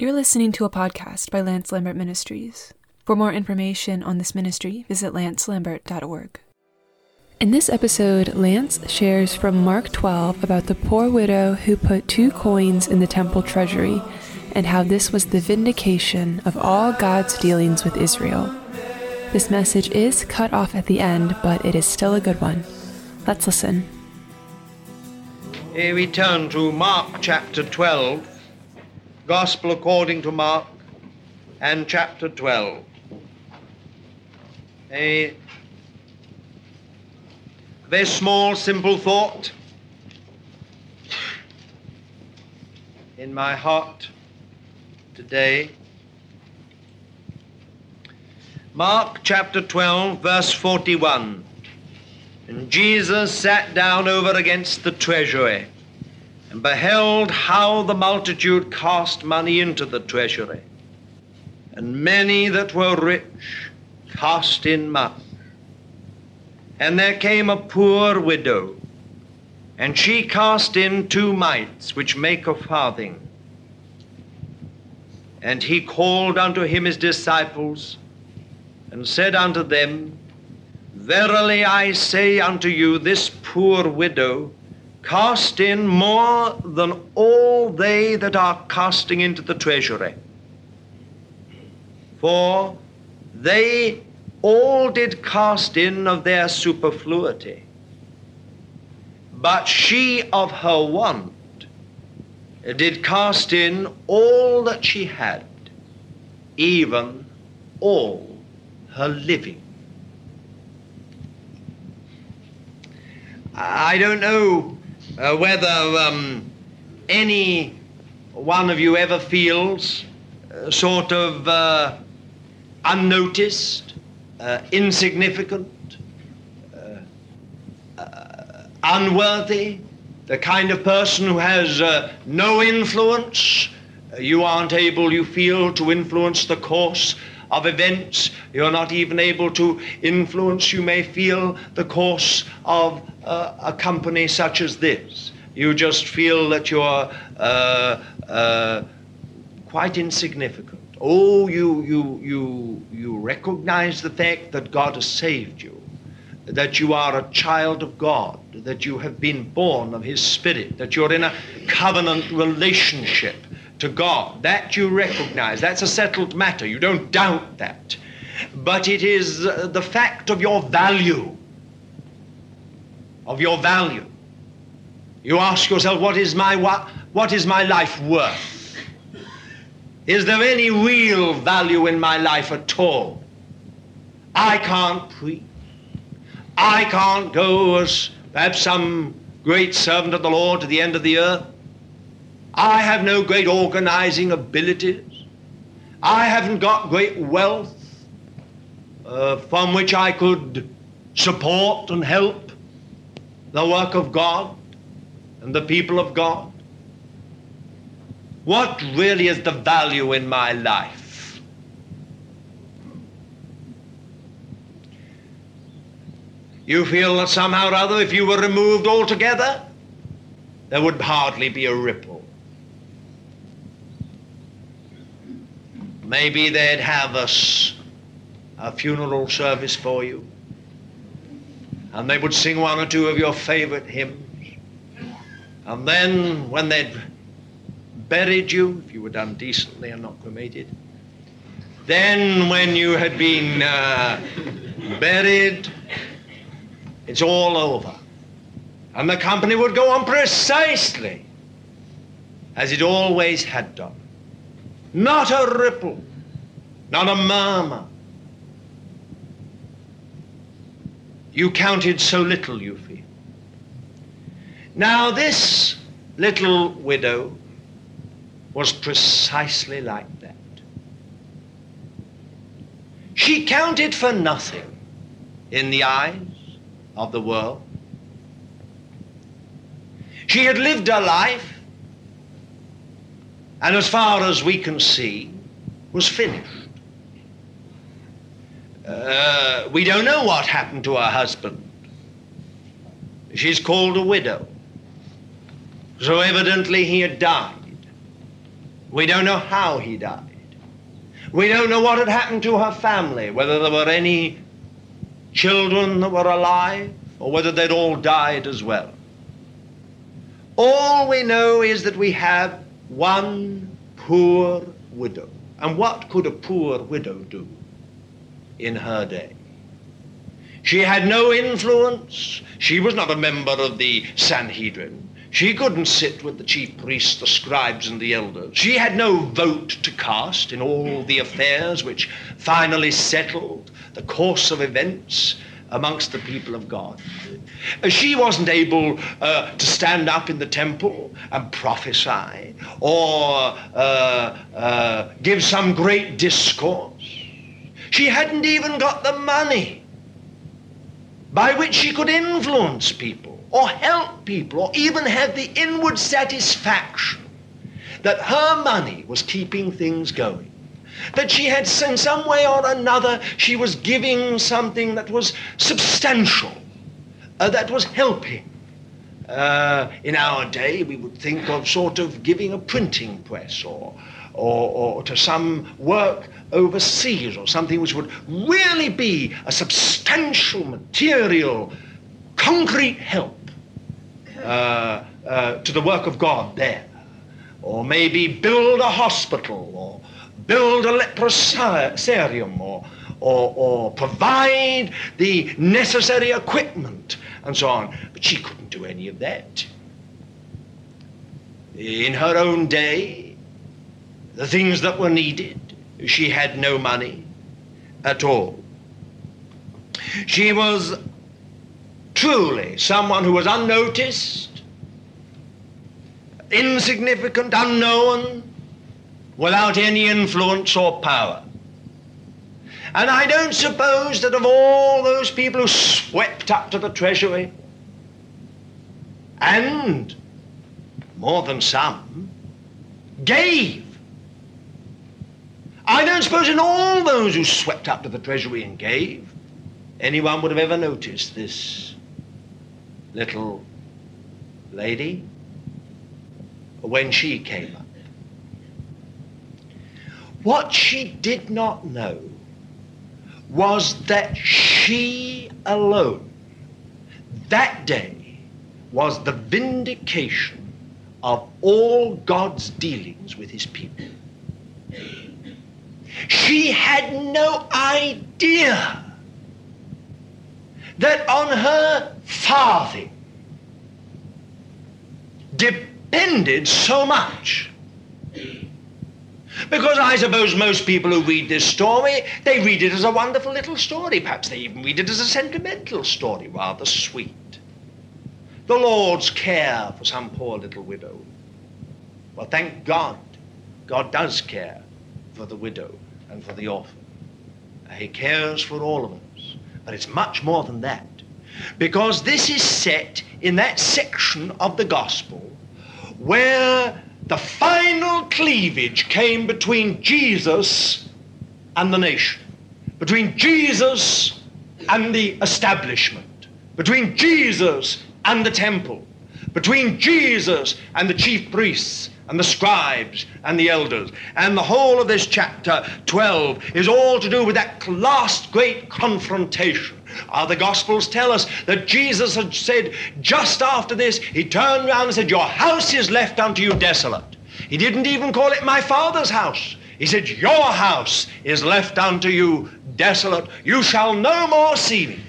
You're listening to a podcast by Lance Lambert Ministries. For more information on this ministry, visit lancelambert.org. In this episode, Lance shares from Mark 12 about the poor widow who put two coins in the temple treasury and how this was the vindication of all God's dealings with Israel. This message is cut off at the end, but it is still a good one. Let's listen. Here we turn to Mark chapter 12 Gospel according to Mark and chapter 12. A very small, simple thought in my heart today. Mark chapter 12, verse 41. And Jesus sat down over against the treasury and beheld how the multitude cast money into the treasury. And many that were rich cast in much. And there came a poor widow, and she cast in two mites, which make a farthing. And he called unto him his disciples, and said unto them, Verily I say unto you, this poor widow cast in more than all they that are casting into the treasury. For they all did cast in of their superfluity, but she of her want did cast in all that she had, even all her living. I don't know uh, whether um, any one of you ever feels uh, sort of uh, unnoticed, uh, insignificant, uh, uh, unworthy, the kind of person who has no influence. You aren't able, you feel, to influence the course of events. You're not even able to influence, you may feel, the course of uh, a company such as this. You just feel that you're uh, uh, quite insignificant. Oh, you, you, you, you recognize the fact that God has saved you, that you are a child of God, that you have been born of His Spirit, that you're in a covenant relationship to God. That you recognize. That's a settled matter. You don't doubt that. But it is uh, the fact of your value. Of your value. You ask yourself, what is my, what, what is my life worth? Is there any real value in my life at all? I can't preach. I can't go as perhaps some great servant of the Lord to the end of the earth. I have no great organizing abilities. I haven't got great wealth uh, from which I could support and help the work of God and the people of God. What really is the value in my life? You feel that somehow or other, if you were removed altogether, there would hardly be a ripple. Maybe they'd have us a funeral service for you. And they would sing one or two of your favorite hymns. And then when they'd buried you, if you were done decently and not cremated, then when you had been uh, buried, it's all over. And the company would go on precisely as it always had done. Not a ripple, not a murmur. You counted so little, you feel. Now, this little widow was precisely like that. She counted for nothing in the eyes of the world. She had lived her life and as far as we can see, was finished. Uh, we don't know what happened to her husband. She's called a widow. So evidently he had died. We don't know how he died. We don't know what had happened to her family, whether there were any children that were alive or whether they'd all died as well. All we know is that we have one poor widow. And what could a poor widow do in her day? She had no influence. She was not a member of the Sanhedrin. She couldn't sit with the chief priests, the scribes, and the elders. She had no vote to cast in all the affairs which finally settled the course of events amongst the people of God. She wasn't able uh, to stand up in the temple and prophesy or uh, uh, give some great discourse. She hadn't even got the money by which she could influence people or help people or even have the inward satisfaction that her money was keeping things going. That she had, in some way or another, she was giving something that was substantial, uh, that was helping. Uh, in our day, we would think of sort of giving a printing press or, or, or to some work overseas or something which would really be a substantial, material, concrete help uh, uh, to the work of God there. Or maybe build a hospital or build a leprosarium or, or, or provide the necessary equipment and so on. But she couldn't do any of that. In her own day, the things that were needed, she had no money at all. She was truly someone who was unnoticed, insignificant, unknown, without any influence or power. And I don't suppose that of all those people who swept up to the treasury, and more than some, gave. I don't suppose in all those who swept up to the treasury and gave, anyone would have ever noticed this little lady when she came up. What she did not know was that she alone, that day, was the vindication of all God's dealings with his people. She had no idea that on her farthing depended so much because I suppose most people who read this story, they read it as a wonderful little story. Perhaps they even read it as a sentimental story, rather sweet. The Lord's care for some poor little widow. Well, thank God, God does care for the widow and for the orphan. He cares for all of us. But it's much more than that. Because this is set in that section of the gospel where the final cleavage came between Jesus and the nation, between Jesus and the establishment, between Jesus and the temple, between Jesus and the chief priests and the scribes and the elders. And the whole of this chapter 12 is all to do with that last great confrontation. Uh, the Gospels tell us that Jesus had said just after this, he turned around and said, Your house is left unto you desolate. He didn't even call it my father's house. He said, Your house is left unto you desolate. You shall no more see me.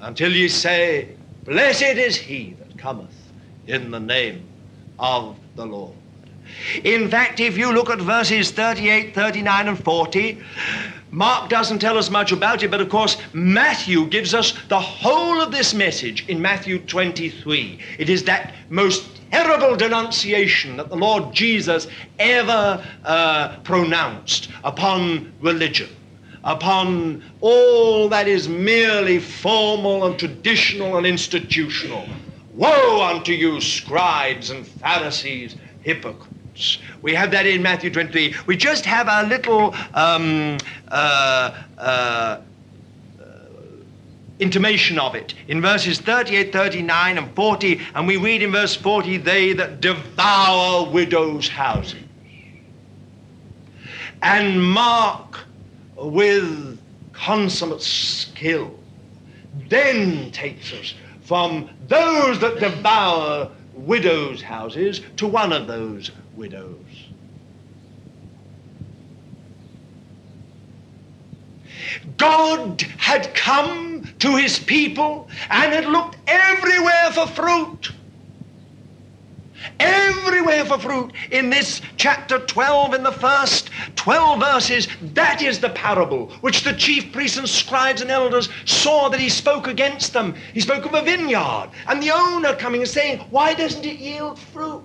Until ye say, Blessed is he that cometh in the name of the Lord. In fact, if you look at verses 38, 39, and 40, Mark doesn't tell us much about it, but of course, Matthew gives us the whole of this message in Matthew 23. It is that most terrible denunciation that the Lord Jesus ever uh, pronounced upon religion, upon all that is merely formal and traditional and institutional. Woe unto you, scribes and Pharisees, hypocrites. We have that in Matthew 23. We just have a little um, uh, uh, intimation of it in verses 38, 39, and 40. And we read in verse 40, they that devour widows' houses and mark with consummate skill then takes us from those that devour widows' houses to one of those widows. God had come to his people and had looked everywhere for fruit. Everywhere for fruit. In this chapter 12, in the first 12 verses, that is the parable which the chief priests and scribes and elders saw that he spoke against them. He spoke of a vineyard and the owner coming and saying, Why doesn't it yield fruit?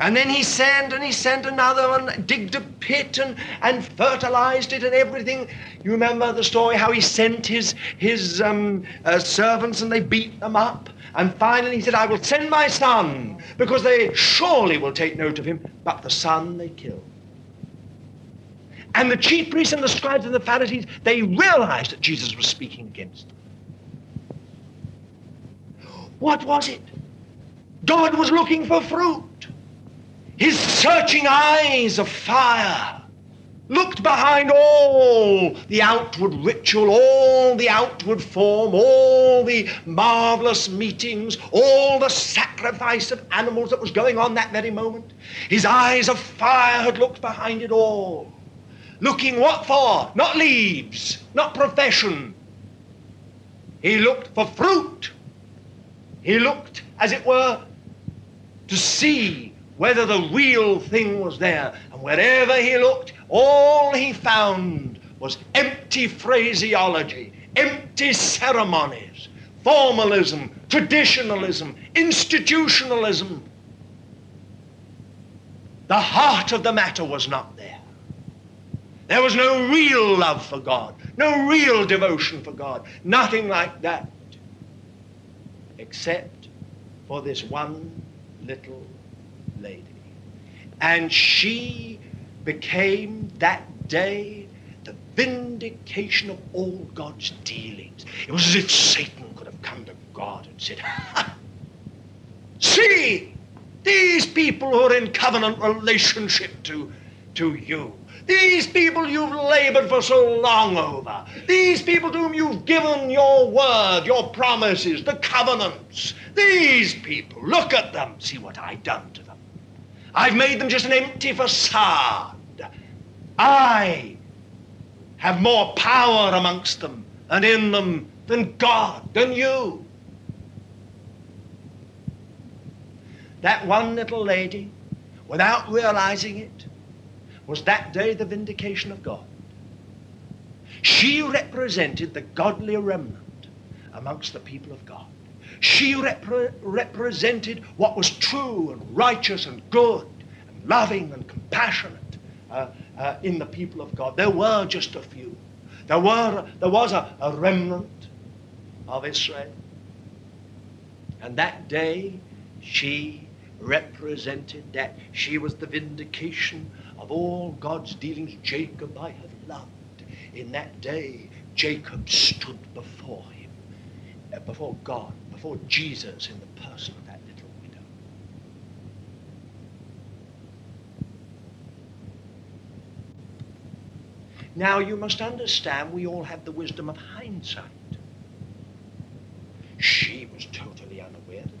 And then he sent and he sent another and digged a pit and, and fertilized it and everything. You remember the story how he sent his, his um, uh, servants and they beat them up. And finally he said, I will send my son because they surely will take note of him. But the son they killed. And the chief priests and the scribes and the Pharisees, they realized that Jesus was speaking against them. What was it? God was looking for fruit. His searching eyes of fire looked behind all the outward ritual, all the outward form, all the marvelous meetings, all the sacrifice of animals that was going on that very moment. His eyes of fire had looked behind it all. Looking what for? Not leaves, not profession. He looked for fruit. He looked, as it were, to see whether the real thing was there. And wherever he looked, all he found was empty phraseology, empty ceremonies, formalism, traditionalism, institutionalism. The heart of the matter was not there. There was no real love for God, no real devotion for God, nothing like that, except for this one little lady. And she became that day the vindication of all God's dealings. It was as if Satan could have come to God and said, See, these people who are in covenant relationship to, to you, these people you've labored for so long over, these people to whom you've given your word, your promises, the covenants, these people, look at them, see what I've done to. I've made them just an empty facade. I have more power amongst them and in them than God, than you. That one little lady, without realizing it, was that day the vindication of God. She represented the godly remnant amongst the people of God. She repre- represented what was true and righteous and good and loving and compassionate uh, uh, in the people of God. There were just a few. There, were, there was a, a remnant of Israel. And that day she represented that. She was the vindication of all God's dealings. Jacob I have loved. In that day, Jacob stood before him, before God, before Jesus in the person of that little widow. Now you must understand we all have the wisdom of hindsight. She was totally unaware of it.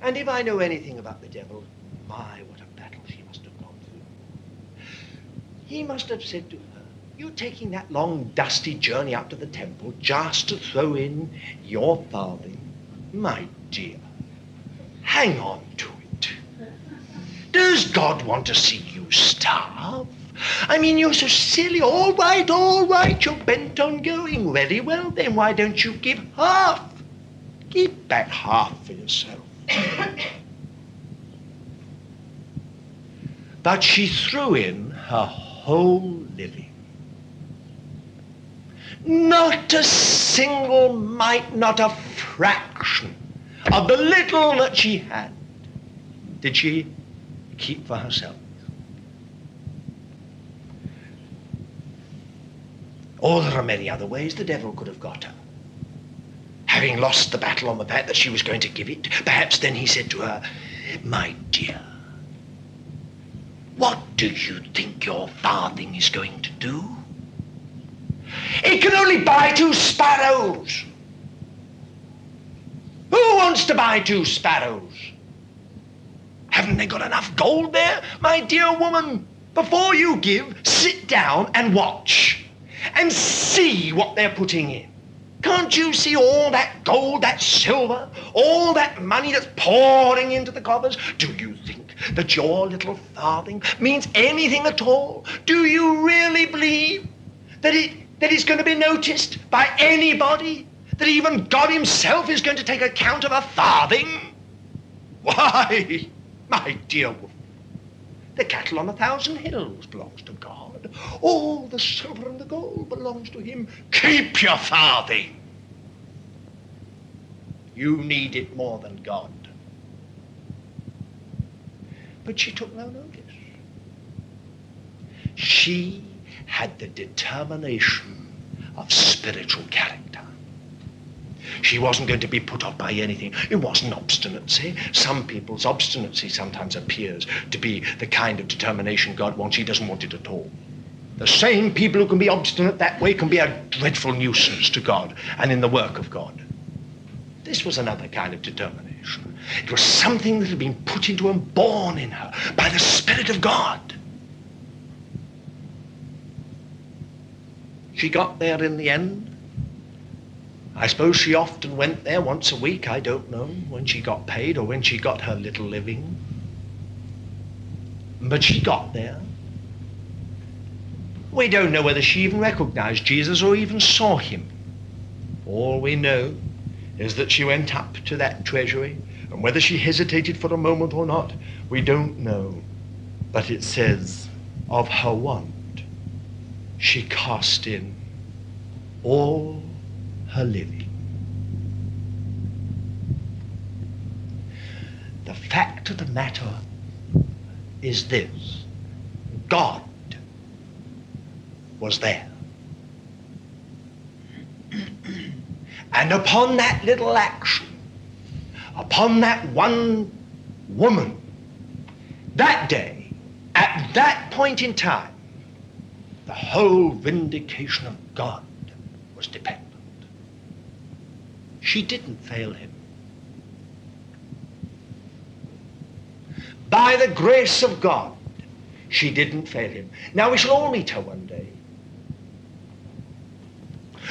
And if I know anything about the devil, my, what a battle she must have gone through. He must have said to her, You're taking that long, dusty journey up to the temple just to throw in your farthing. My dear, hang on to it. Does God want to see you starve? I mean, you're so silly. All right, all right. You're bent on going. Very well, then. Why don't you give half? Keep that half for yourself. but she threw in her whole living. Not a single mite, not a fraction of the little that she had did she keep for herself. Oh, there are many other ways the devil could have got her. Having lost the battle on the fact that she was going to give it, perhaps then he said to her, My dear, what do you think your farthing is going to do? It can only buy two sparrows. Who wants to buy two sparrows? Haven't they got enough gold there? My dear woman, before you give, sit down and watch and see what they're putting in. Can't you see all that gold, that silver, all that money that's pouring into the coffers? Do you think that your little farthing means anything at all? Do you really believe that it that going to be noticed by anybody? That even God himself is going to take account of a farthing? Why, my dear woman, the cattle on a thousand hills belongs to God. All the silver and the gold belongs to him. Keep your farthing. You need it more than God. But she took no notice. She had the determination of spiritual character. She wasn't going to be put off by anything. It wasn't obstinacy. Some people's obstinacy sometimes appears to be the kind of determination God wants. He doesn't want it at all. The same people who can be obstinate that way can be a dreadful nuisance to God and in the work of God. This was another kind of determination. It was something that had been put into and born in her by the Spirit of God. She got there in the end. I suppose she often went there once a week, I don't know, when she got paid or when she got her little living. But she got there. We don't know whether she even recognized Jesus or even saw him. All we know is that she went up to that treasury, and whether she hesitated for a moment or not, we don't know. But it says, of her want, she cast in all her living. The fact of the matter is this God was there. And upon that little action, upon that one woman, that day, at that point in time, the whole vindication of God was dependent. She didn't fail him. By the grace of God, she didn't fail him. Now we shall all meet her one day.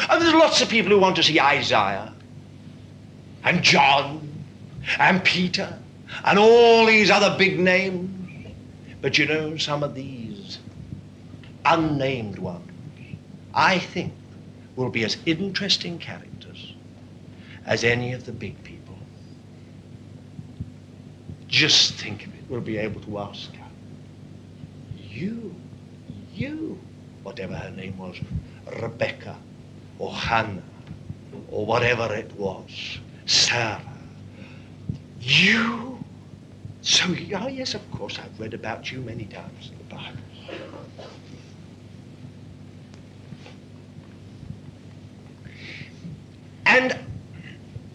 And there's lots of people who want to see Isaiah and John and Peter and all these other big names. But you know, some of these unnamed ones, I think, will be as interesting characters as any of the big people. Just think of it. We'll be able to ask her, you, you, whatever her name was, Rebecca, or Hannah, or whatever it was, Sarah. You? So, oh yes, of course, I've read about you many times in the Bible. And,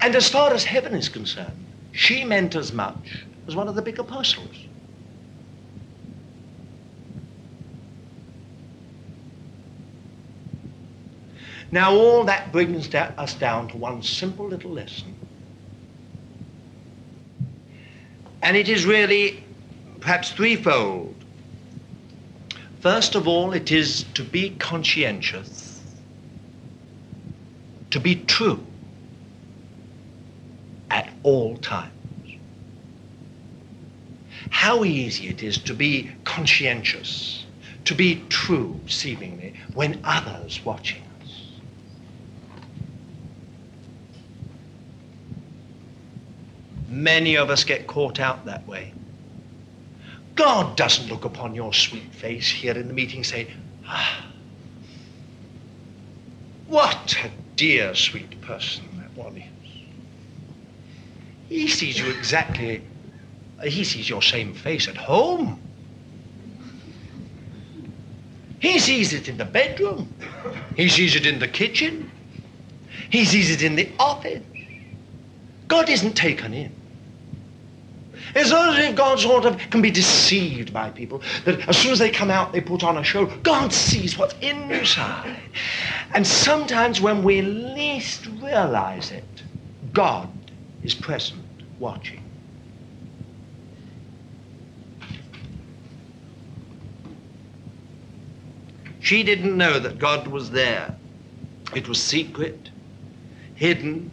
and as far as heaven is concerned, she meant as much as one of the big apostles. Now, all that brings us down to one simple little lesson. And it is really perhaps threefold. First of all, it is to be conscientious, to be true at all times. How easy it is to be conscientious, to be true, seemingly, when others watching. Us. Many of us get caught out that way. God doesn't look upon your sweet face here in the meeting and say, ah, what a dear, sweet person that one is. He sees you exactly, he sees your same face at home. He sees it in the bedroom. He sees it in the kitchen. He sees it in the office. God isn't taken in. It's as if God sort of can be deceived by people, that as soon as they come out, they put on a show. God sees what's inside. And sometimes when we least realize it, God is present, watching. She didn't know that God was there. It was secret, hidden,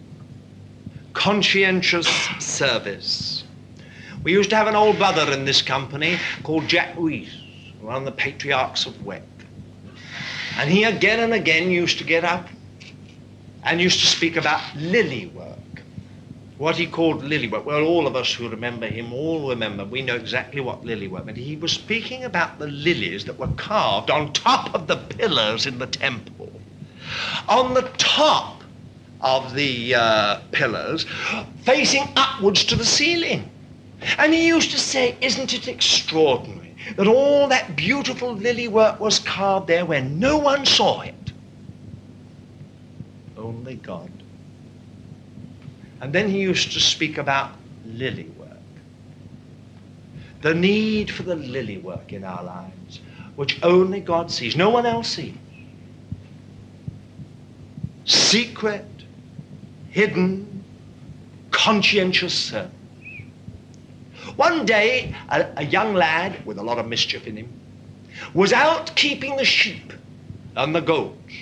conscientious service. We used to have an old brother in this company called Jack Reese, one of the patriarchs of WEC. And he again and again used to get up and used to speak about lily work. What he called lily work. Well, all of us who remember him all remember, we know exactly what lily work meant. He was speaking about the lilies that were carved on top of the pillars in the temple. On the top of the uh, pillars, facing upwards to the ceiling. And he used to say, Isn't it extraordinary that all that beautiful lily work was carved there where no one saw it? Only God. And then he used to speak about lily work. The need for the lily work in our lives, which only God sees, no one else sees. Secret, hidden, conscientious service. One day, a, a, young lad with a lot of mischief in him was out keeping the sheep and the goats.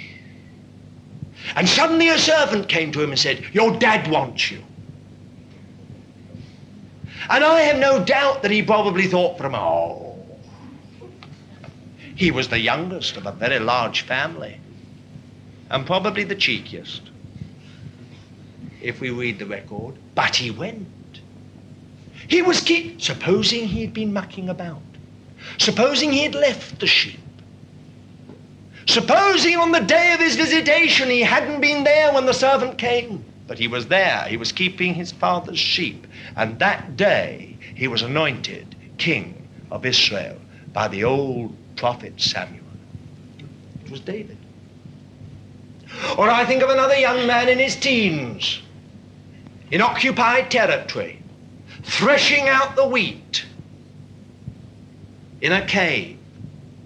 And suddenly a servant came to him and said, Your dad wants you. And I have no doubt that he probably thought from, oh, he was the youngest of a very large family and probably the cheekiest, if we read the record. But he went. He was keep. Supposing he'd been mucking about. Supposing he'd left the sheep. Supposing on the day of his visitation he hadn't been there when the servant came. But he was there. He was keeping his father's sheep. And that day he was anointed king of Israel by the old prophet Samuel. It was David. Or I think of another young man in his teens in occupied territory, threshing out the wheat in a cave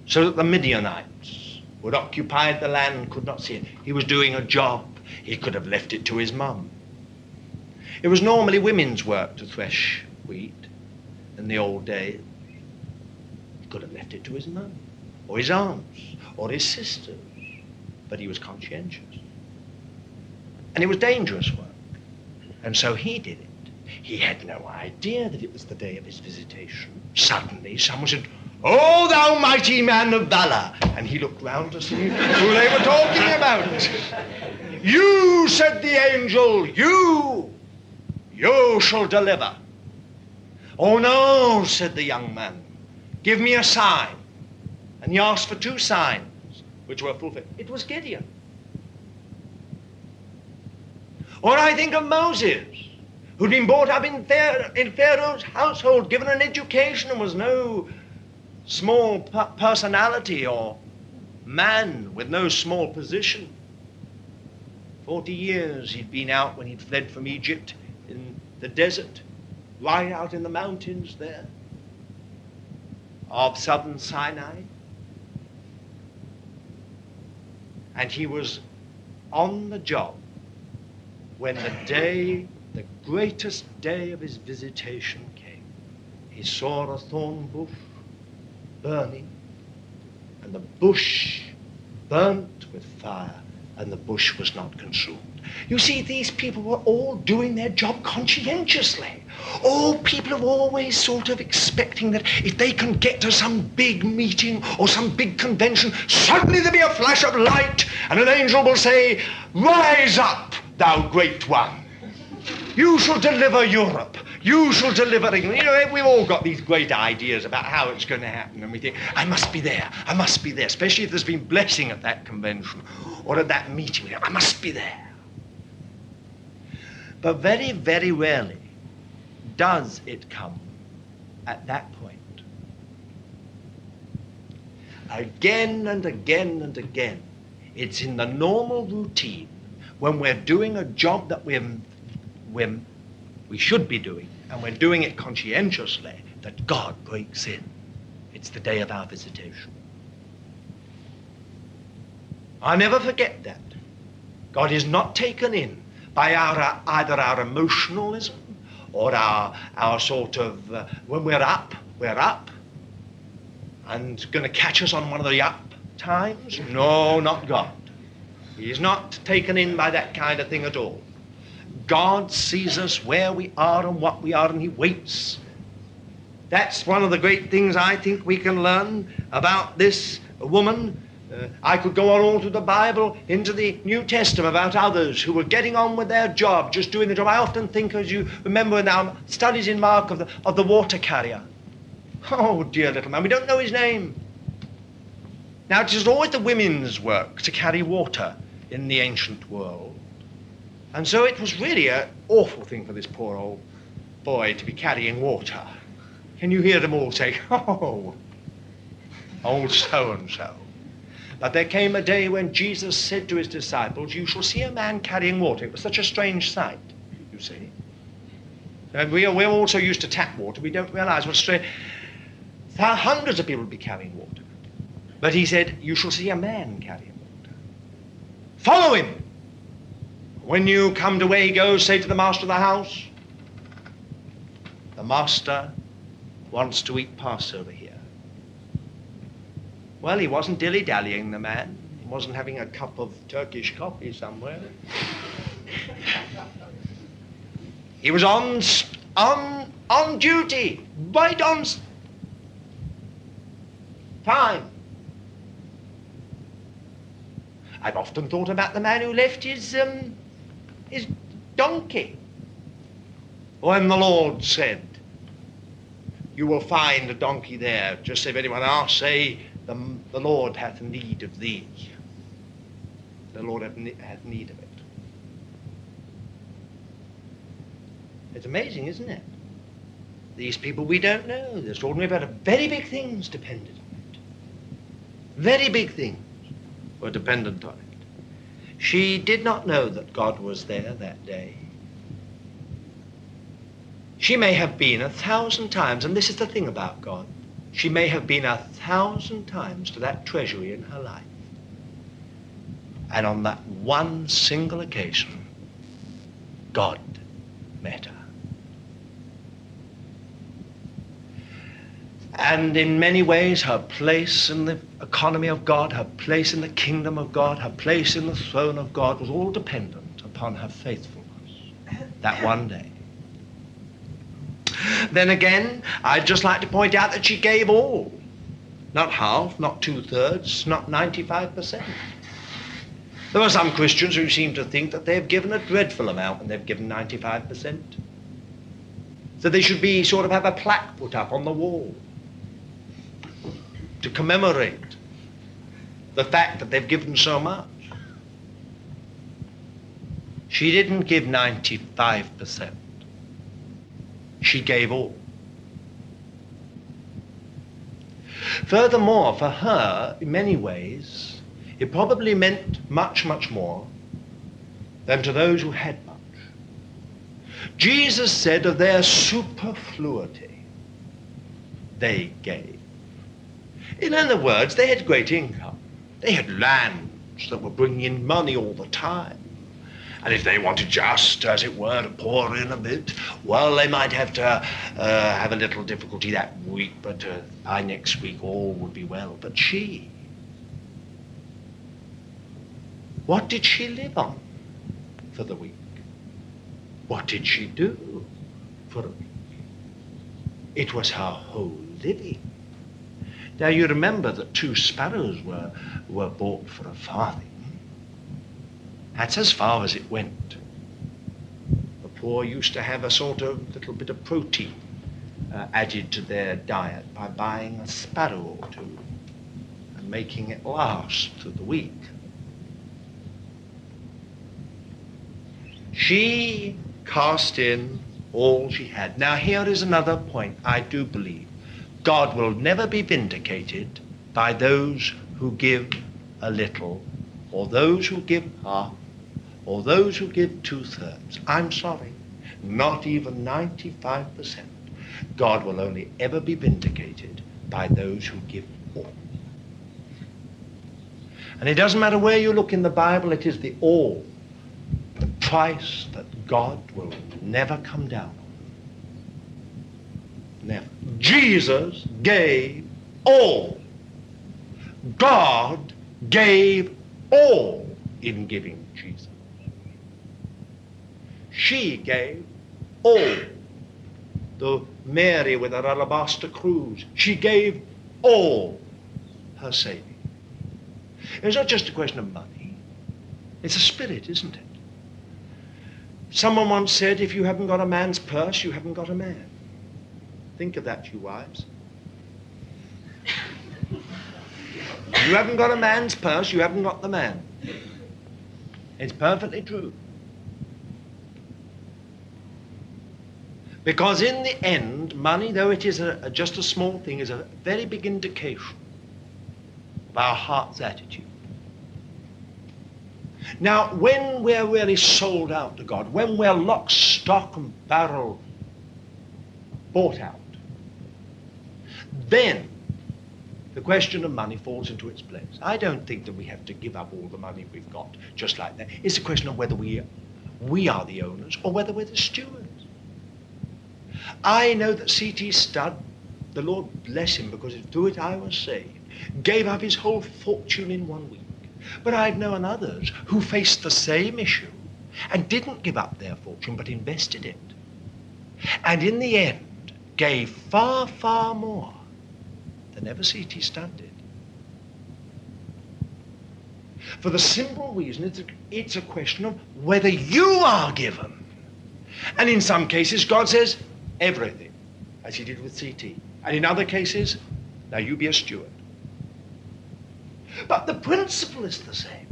so that the Midianites who had occupied the land could not see it. He was doing a job. He could have left it to his mum. It was normally women's work to thresh wheat in the old days. He could have left it to his mum, or his aunts, or his sisters, but he was conscientious. And it was dangerous work. And so he did it. He had no idea that it was the day of his visitation. Suddenly, someone said, Oh, thou mighty man of valor. And he looked round to see who they were talking about. You, said the angel, you, you shall deliver. Oh, no, said the young man. Give me a sign. And he asked for two signs, which were fulfilled. It was Gideon. Or I think of Moses, who'd been brought up in, in Pharaoh's household, given an education, and was no small personality or man with no small position. Forty years he'd been out when he'd fled from Egypt in the desert, right out in the mountains there of southern Sinai. And he was on the job when the day, the greatest day of his visitation came. He saw a thorn bush burning, and the bush burnt with fire, and the bush was not consumed. You see, these people were all doing their job conscientiously. All people are always sort of expecting that if they can get to some big meeting or some big convention, suddenly there'll be a flash of light and an angel will say, Rise up, thou great one. You shall deliver Europe. You shall deliver England. You know, we've all got these great ideas about how it's going to happen, and we think, I must be there. I must be there, especially if there's been blessing at that convention or at that meeting. I must be there. But very, very rarely does it come at that point. again and again and again. It's in the normal routine when we're doing a job that we're, we're, we should be doing, and we're doing it conscientiously, that God breaks in. It's the day of our visitation. I'll never forget that. God is not taken in by our, either our emotionalism or our, our sort of, uh, when we're up, we're up, and going to catch us on one of the up times. No, not God. He's not taken in by that kind of thing at all. God sees us where we are and what we are, and He waits. That's one of the great things I think we can learn about this woman uh, I could go on all through the Bible into the New Testament about others who were getting on with their job, just doing the job. I often think, as you remember in our studies in Mark, of the, of the water carrier. Oh, dear little man, we don't know his name. Now, it is always the women's work to carry water in the ancient world. And so it was really an awful thing for this poor old boy to be carrying water. Can you hear them all say, oh, old so and so? But there came a day when Jesus said to his disciples, You shall see a man carrying water. It was such a strange sight, you see. And we are, we're also used to tap water. We don't realize what strange. Hundreds of people would be carrying water. But he said, You shall see a man carrying water. Follow him. When you come to where he goes, say to the master of the house, The master wants to eat Passover here. Well, he wasn't dilly dallying, the man. He wasn't having a cup of Turkish coffee somewhere. he was on, on, on duty, right on time. I've often thought about the man who left his, um, his donkey. When the Lord said, You will find a donkey there, just if anyone asks, say, the, the Lord hath need of thee. The Lord hath, hath need of it. It's amazing, isn't it? These people we don't know. They're extraordinary about very big things dependent on it. Very big things were dependent on it. She did not know that God was there that day. She may have been a thousand times, and this is the thing about God. She may have been a thousand times to that treasury in her life. And on that one single occasion, God met her. And in many ways, her place in the economy of God, her place in the kingdom of God, her place in the throne of God was all dependent upon her faithfulness that one day. Then again, I'd just like to point out that she gave all. Not half, not two thirds, not 95%. There are some Christians who seem to think that they've given a dreadful amount and they've given 95%. So they should be sort of have a plaque put up on the wall to commemorate the fact that they've given so much. She didn't give 95% she gave all. Furthermore, for her, in many ways, it probably meant much, much more than to those who had much. Jesus said of their superfluity, they gave. In other words, they had great income. They had lands that were bringing in money all the time. And if they wanted just, as it were, to pour in a bit, well, they might have to uh, have a little difficulty that week, but uh, by next week all would be well. But she, what did she live on for the week? What did she do for a week? It was her whole living. Now you remember that two sparrows were, were bought for a farthing. That's as far as it went. The poor used to have a sort of little bit of protein uh, added to their diet by buying a sparrow or two and making it last through the week. She cast in all she had. Now, here is another point I do believe. God will never be vindicated by those who give a little, or those who give half, or those who give two thirds. I'm sorry, not even 95%. God will only ever be vindicated by those who give all. And it doesn't matter where you look in the Bible, it is the all, the price that God will never come down on. Never. Jesus gave all. God gave all in giving Jesus. She gave all. The Mary with her alabaster cruse, she gave all her saving. It's not just a question of money. It's a spirit, isn't it? Someone once said, if you haven't got a man's purse, you haven't got a man. Think of that, you wives. You haven't got a man's purse, you haven't got the man. It's perfectly true. Because in the end, money, though it is a, a, just a small thing, is a very big indication of our heart's attitude. Now, when we're really sold out to God, when we're lock, stock, and barrel bought out, then the question of money falls into its place. I don't think that we have to give up all the money we've got just like that. It's a question of whether we, we are the owners or whether we're the stewards. I know that C.T. Studd, the Lord bless him because through it I was saved, gave up his whole fortune in one week. But I've known others who faced the same issue and didn't give up their fortune but invested it. And in the end, gave far, far more than ever C.T. Studd did. For the simple reason it's a, it's a question of whether you are given. And in some cases, God says, everything, as he did with C.T. And in other cases, now you be a steward. But the principle is the same.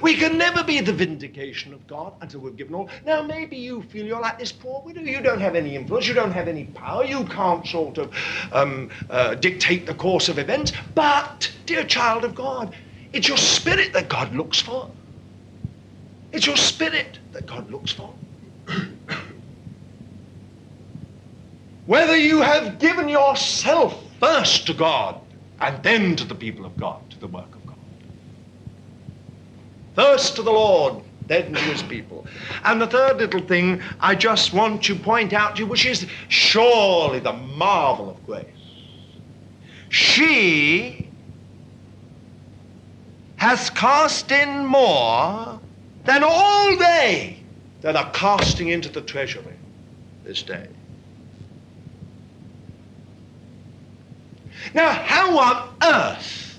We can never be the vindication of God until we've given all. Now, maybe you feel you're like this poor widow. You don't have any influence. You don't have any power. You can't sort of um, uh, dictate the course of events. But, dear child of God, it's your spirit that God looks for. It's your spirit that God looks for. Whether you have given yourself first to God and then to the people of God, to the work First to the Lord, then to his people. And the third little thing I just want to point out to you, which is surely the marvel of grace. She has cast in more than all they that are casting into the treasury this day. Now, how on earth,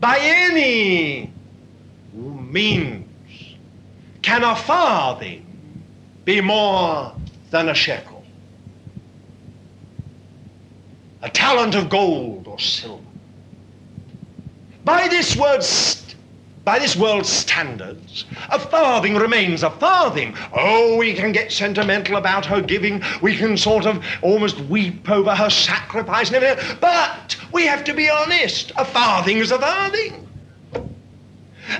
by any means, can a farthing be more than a shekel? A talent of gold or silver? By this word by this world's standards, a farthing remains a farthing. Oh, we can get sentimental about her giving. We can sort of almost weep over her sacrifice and everything. But we have to be honest. A farthing is a farthing.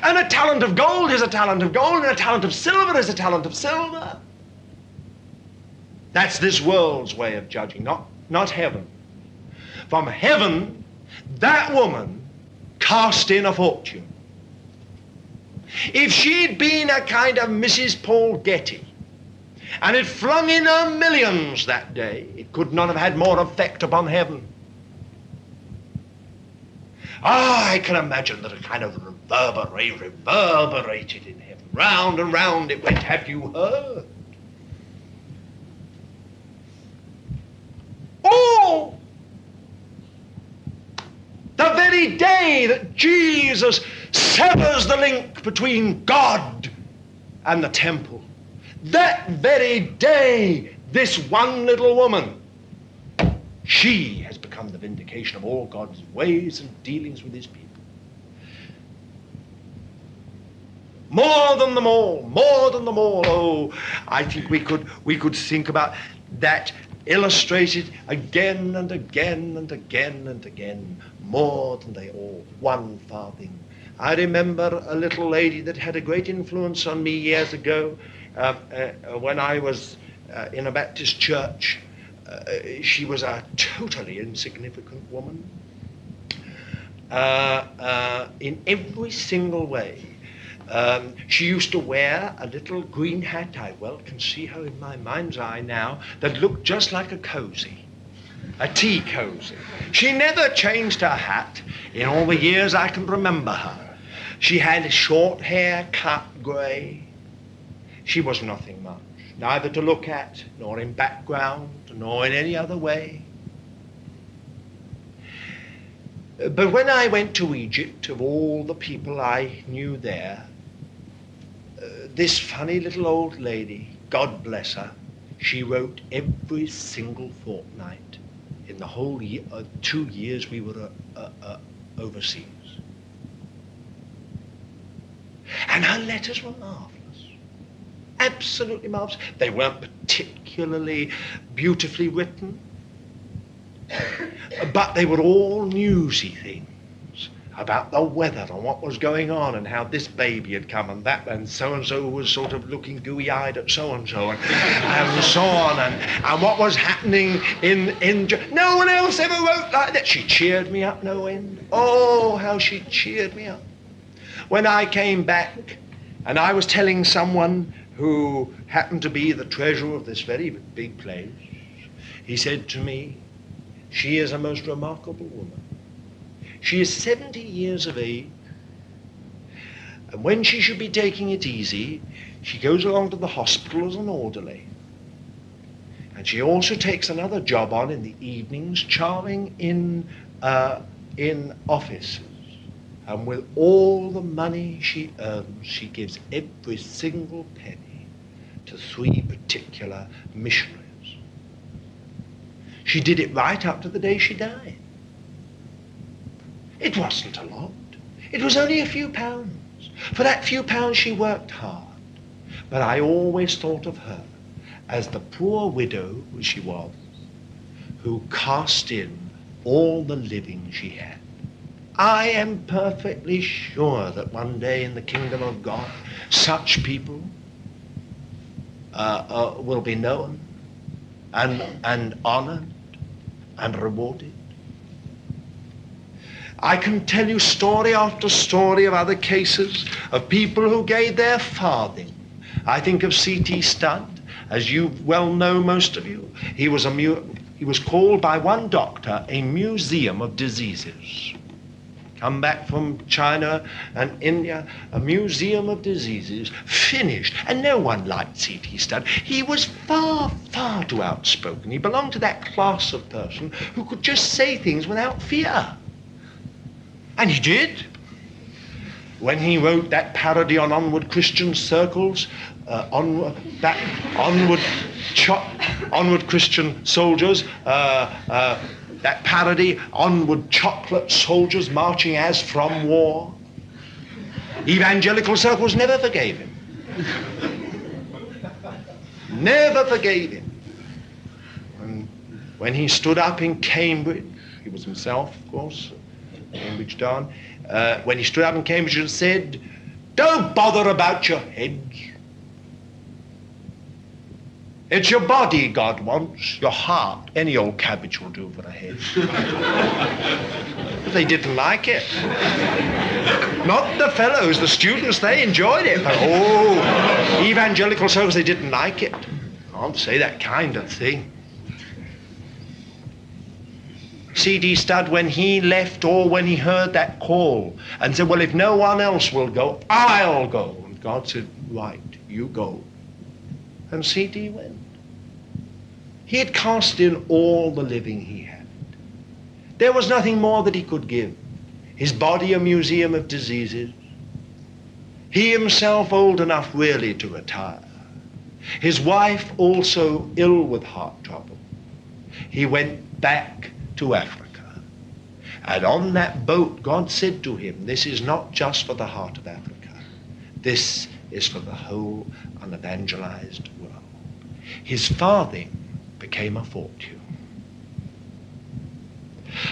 And a talent of gold is a talent of gold, and a talent of silver is a talent of silver. That's this world's way of judging, not, not heaven. From heaven, that woman cast in a fortune. If she'd been a kind of Mrs. Paul Getty and had flung in her millions that day, it could not have had more effect upon heaven. Ah, I can imagine that a kind of reverberate reverberated in heaven. Round and round it went. Have you heard? Oh! The very day that Jesus severs the link between God and the temple. That very day, this one little woman, she become the vindication of all God's ways and dealings with his people. More than them all, more than them all. Oh, I think we could we could think about that illustrated again and again and again and again, more than they all, one farthing. I remember a little lady that had a great influence on me years ago uh, uh, when I was uh, in a Baptist church. Uh, she was a totally insignificant woman uh, uh, in every single way. Um, she used to wear a little green hat, I well can see her in my mind's eye now, that looked just like a cozy, a tea cozy. She never changed her hat in all the years I can remember her. She had short hair, cut grey. She was nothing much, neither to look at, nor in background, nor in any other way. But when I went to Egypt, of all the people I knew there, this funny little old lady, God bless her, she wrote every single fortnight in the whole year, uh, two years we were uh, uh, uh, overseas. And her letters were marvelous. Absolutely marvelous. They weren't particularly beautifully written, but they were all newsy things about the weather and what was going on and how this baby had come and that and so and so was sort of looking gooey eyed at so and so and so on and, and what was happening in in no one else ever wrote like that. She cheered me up no end. Oh, how she cheered me up. When I came back and I was telling someone who happened to be the treasurer of this very big place, he said to me, She is a most remarkable woman. She is 70 years of age. And when she should be taking it easy, she goes along to the hospital as an orderly. And she also takes another job on in the evenings, charming in, uh, in offices. And with all the money she earns, she gives every single penny to three particular missionaries. She did it right up to the day she died. It wasn't a lot. It was only a few pounds. For that few pounds she worked hard. But I always thought of her as the poor widow she was, who cast in all the living she had. I am perfectly sure that one day in the kingdom of God, such people uh, uh, will be known and, and honored and rewarded. I can tell you story after story of other cases of people who gave their farthing. I think of C.T. Studd, as you well know, most of you. He was, a mu- he was called by one doctor a museum of diseases. Come back from China and India, a museum of diseases, finished. And no one liked C.T. Studd. He was far, far too outspoken. He belonged to that class of person who could just say things without fear. And he did. When he wrote that parody on Onward Christian Circles, uh, onward, that onward, onward Christian soldiers, uh, uh, that parody, onward chocolate soldiers marching as from war. Evangelical circles never forgave him. never forgave him. And when he stood up in Cambridge, he was himself, of course, Cambridge Don, uh, when he stood up in Cambridge and said, Don't bother about your heads. It's your body God wants, your heart. Any old cabbage will do for a head. they didn't like it. Not the fellows, the students, they enjoyed it. But oh, evangelical circles, they didn't like it. Can't say that kind of thing. C.T. Studd, when he left or when he heard that call and said, Well, if no one else will go, I'll go. And God said, Right, you go. And C.T. went. He had cast in all the living he had. There was nothing more that he could give. His body a museum of diseases. He himself old enough really to retire. His wife also ill with heart trouble. He went back to Africa. And on that boat, God said to him, This is not just for the heart of Africa, this is for the whole unevangelized world. His farthing became a fortune.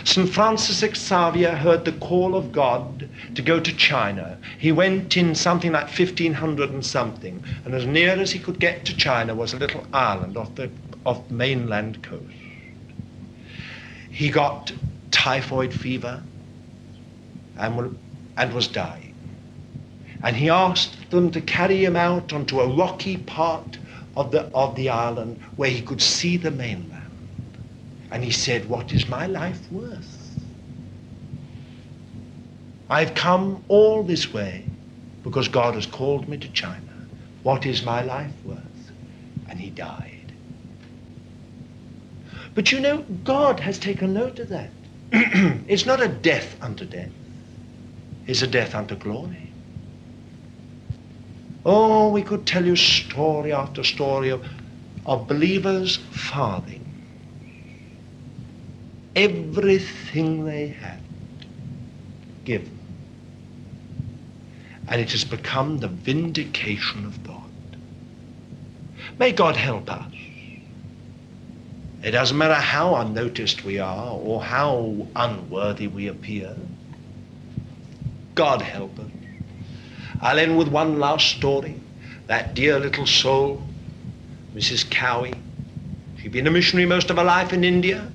St. Francis Xavier heard the call of God to go to China. He went in something like 1500 and something, and as near as he could get to China was a little island off the off mainland coast. He got typhoid fever and, and was dying. And he asked them to carry him out onto a rocky part of the, of the island where he could see the mainland. And he said, What is my life worth? I've come all this way because God has called me to China. What is my life worth? And he died. But you know, God has taken note of that. it's not a death unto death, it's a death unto glory. Oh, we could tell you story after story of, of believers farthing. Everything they had given. And it has become the vindication of God. May God help us. It doesn't matter how unnoticed we are or how unworthy we appear. God help us. I'll end with one last story. That dear little soul, Mrs. Cowie. She'd been a missionary most of her life in India.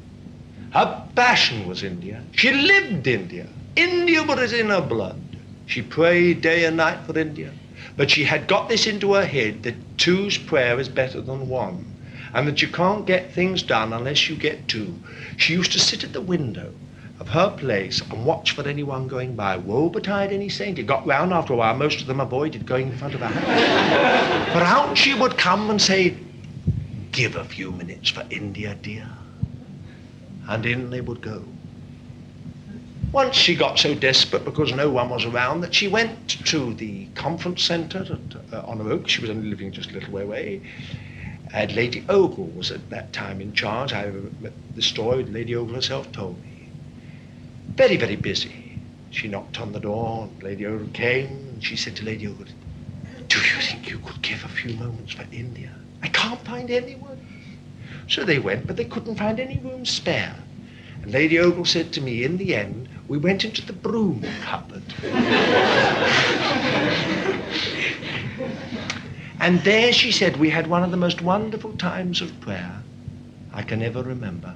Her passion was India. She lived India. India was in her blood. She prayed day and night for India. But she had got this into her head that two's prayer is better than one, and that you can't get things done unless you get two. She used to sit at the window her place and watch for anyone going by. Woe betide any saint. It got round after a while. Most of them avoided going in front of her house. but out she would come and say, Give a few minutes for India, dear. And in they would go. Once she got so desperate because no one was around that she went to the conference centre at, uh, Honor Oak. She was only living just a little way away. And Lady Ogle was at that time in charge. I the story Lady Ogle herself told me very, very busy. She knocked on the door, and Lady Ogle came, and she said to Lady Ogle, Do you think you could give a few moments for India? I can't find anyone. So they went, but they couldn't find any room spare. And Lady Ogle said to me, in the end, we went into the broom cupboard. and there, she said, we had one of the most wonderful times of prayer I can ever remember.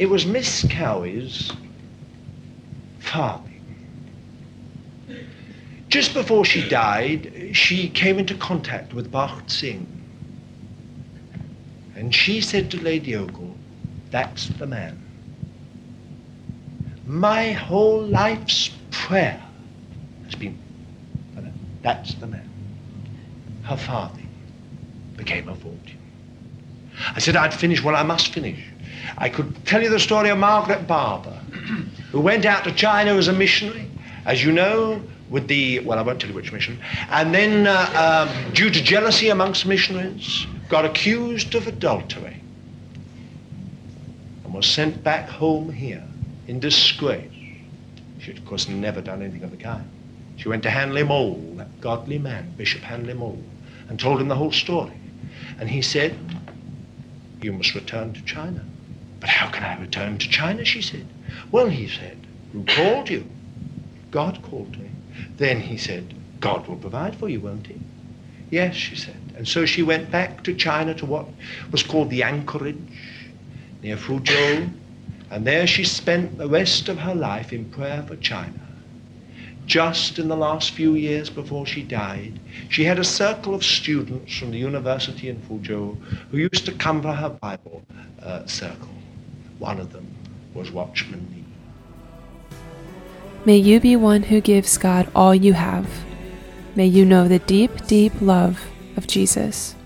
It was Miss Cowie's farthing. Just before she died, she came into contact with Bakht Singh. And she said to Lady Ogle, that's the man. My whole life's prayer has been. That's the man. Her farthing became a fortune. I said I'd finish. what I must finish. I could tell you the story of Margaret Barber, who went out to China as a missionary, as you know, with the, well, I won't tell you which mission, and then, uh, um, due to jealousy amongst missionaries, got accused of adultery and was sent back home here in disgrace. She had, of course, never done anything of the kind. She went to Handley Moule, that godly man, Bishop Handley Moule, and told him the whole story. And he said, you must return to China. But how can I return to China, she said. Well, he said, who called you? God called me. Then he said, God will provide for you, won't he? Yes, she said. And so she went back to China to what was called the Anchorage near Fuzhou. And there she spent the rest of her life in prayer for China. Just in the last few years before she died, she had a circle of students from the university in Fuzhou who used to come for her Bible uh, circle. One of them was Watchman Nee. May you be one who gives God all you have. May you know the deep, deep love of Jesus.